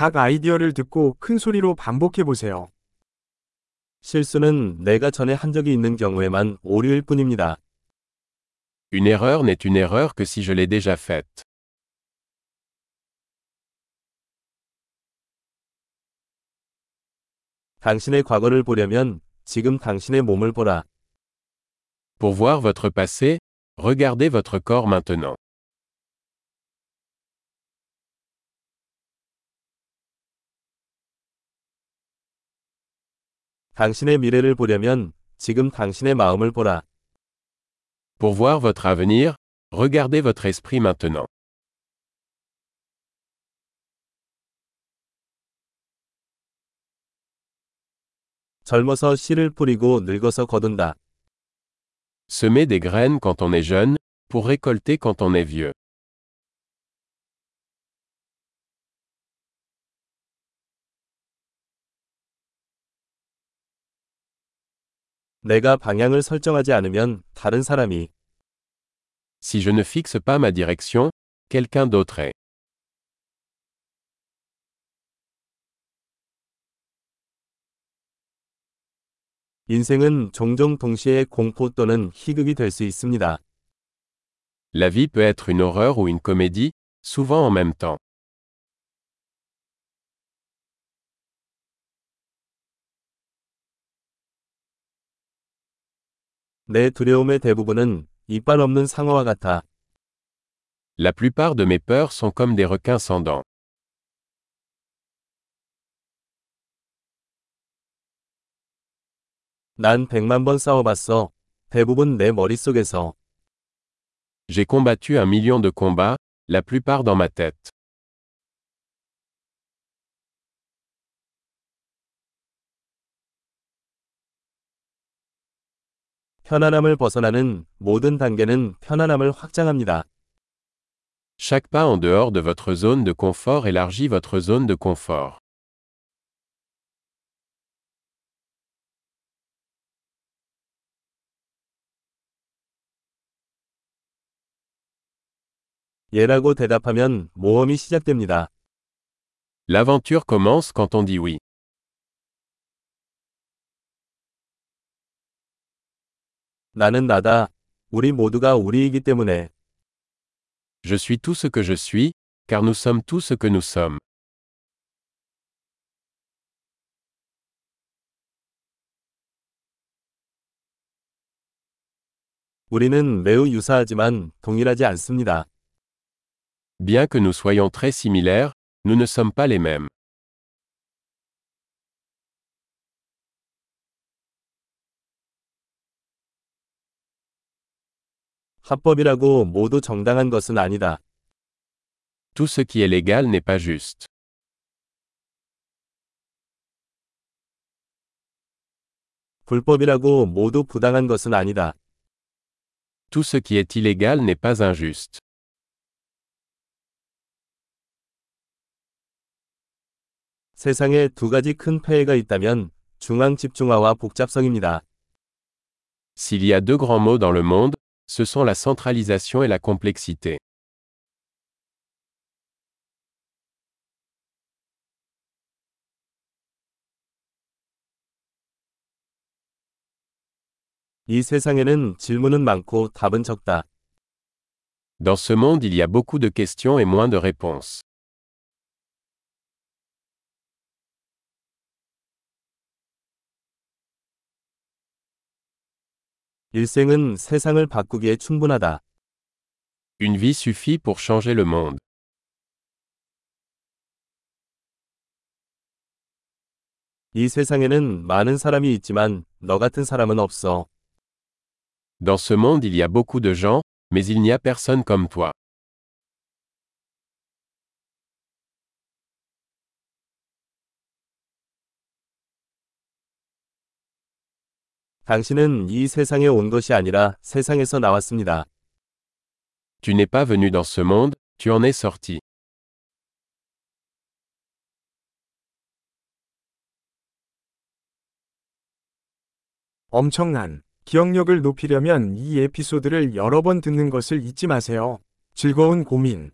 각 아이디어를 듣고 큰 소리로 반복해 보세요. 실수는 내가 전에 한 적이 있는 경우에만 오류일 뿐입니다. Une erreur n'est une erreur que si je l'ai déjà faite. 당신의 과거를 보려면 지금 당신의 몸을 보라. Pour voir votre passé, regardez votre corps maintenant. 당신의 미래를 보려면 지금 당신의 마음을 보라. Pour voir votre avenir, regardez votre esprit maintenant. 젊어서 씨를 뿌리고 늙어서 거둔다. Semer des graines quand on est jeune, pour récolter quand on est vieux. 내가 방향을 설정하지 않으면 다른 사람이 Si je ne fixe pas ma direction, quelqu'un d'autre est. 인생은 종종 동시에 공포 또는 희극이 될 수 있습니다. La vie peut être une horreur ou une comédie, souvent en même temps. 내 두려움의 대부분은 이빨 없는 상어와 같아. La plupart de mes peurs sont comme des requins sans dents. 난 백만 번 싸워봤어. 대부분 내 머릿속에서. J'ai combattu un million de combats, la plupart dans ma tête. 편안함을 벗어나는 모든 단계는 편안함을 확장합니다. Chaque pas en dehors de votre zone de confort élargit votre zone de confort. 예라고 대답하면 모험이 시작됩니다. L'aventure commence quand on dit oui. 나는 나다. 우리 모두가 우리이기 때문에. Je suis tout ce que je suis, car nous sommes tout ce que nous sommes. 우리는 매우 유사하지만 동일하지 않습니다. Bien que nous soyons très similaires, nous ne sommes pas les mêmes. 합법이라고 모두 정당한 것은 아니다. Tout ce qui est légal n'est pas juste. 불법이라고 모두 부당한 것은 아니다. Tout ce qui est illégal n'est pas injuste. 세상에 두 가지 큰 폐해가 있다면 중앙 집중화와 복잡성입니다. S'il y a deux grands mots dans le monde, ce sont la centralisation et la complexité. 이 세상에는 질문은 많고 답은 적다. Dans ce monde, il y a beaucoup de questions et moins de réponses. 일생은 세상을 바꾸기에 충분하다. Une vie suffit pour changer le monde. 이 세상에는 많은 사람이 있지만 너 같은 사람은 없어. Dans ce monde, il y a beaucoup de gens, mais il n'y a personne comme toi. 당신은 이 세상에 온 것이 아니라 세상에서 나왔습니다. Tu n'es pas venu dans ce monde, tu en es sorti. 엄청난 기억력을 높이려면 이 에피소드를 여러 번 듣는 것을 잊지 마세요. 즐거운 고민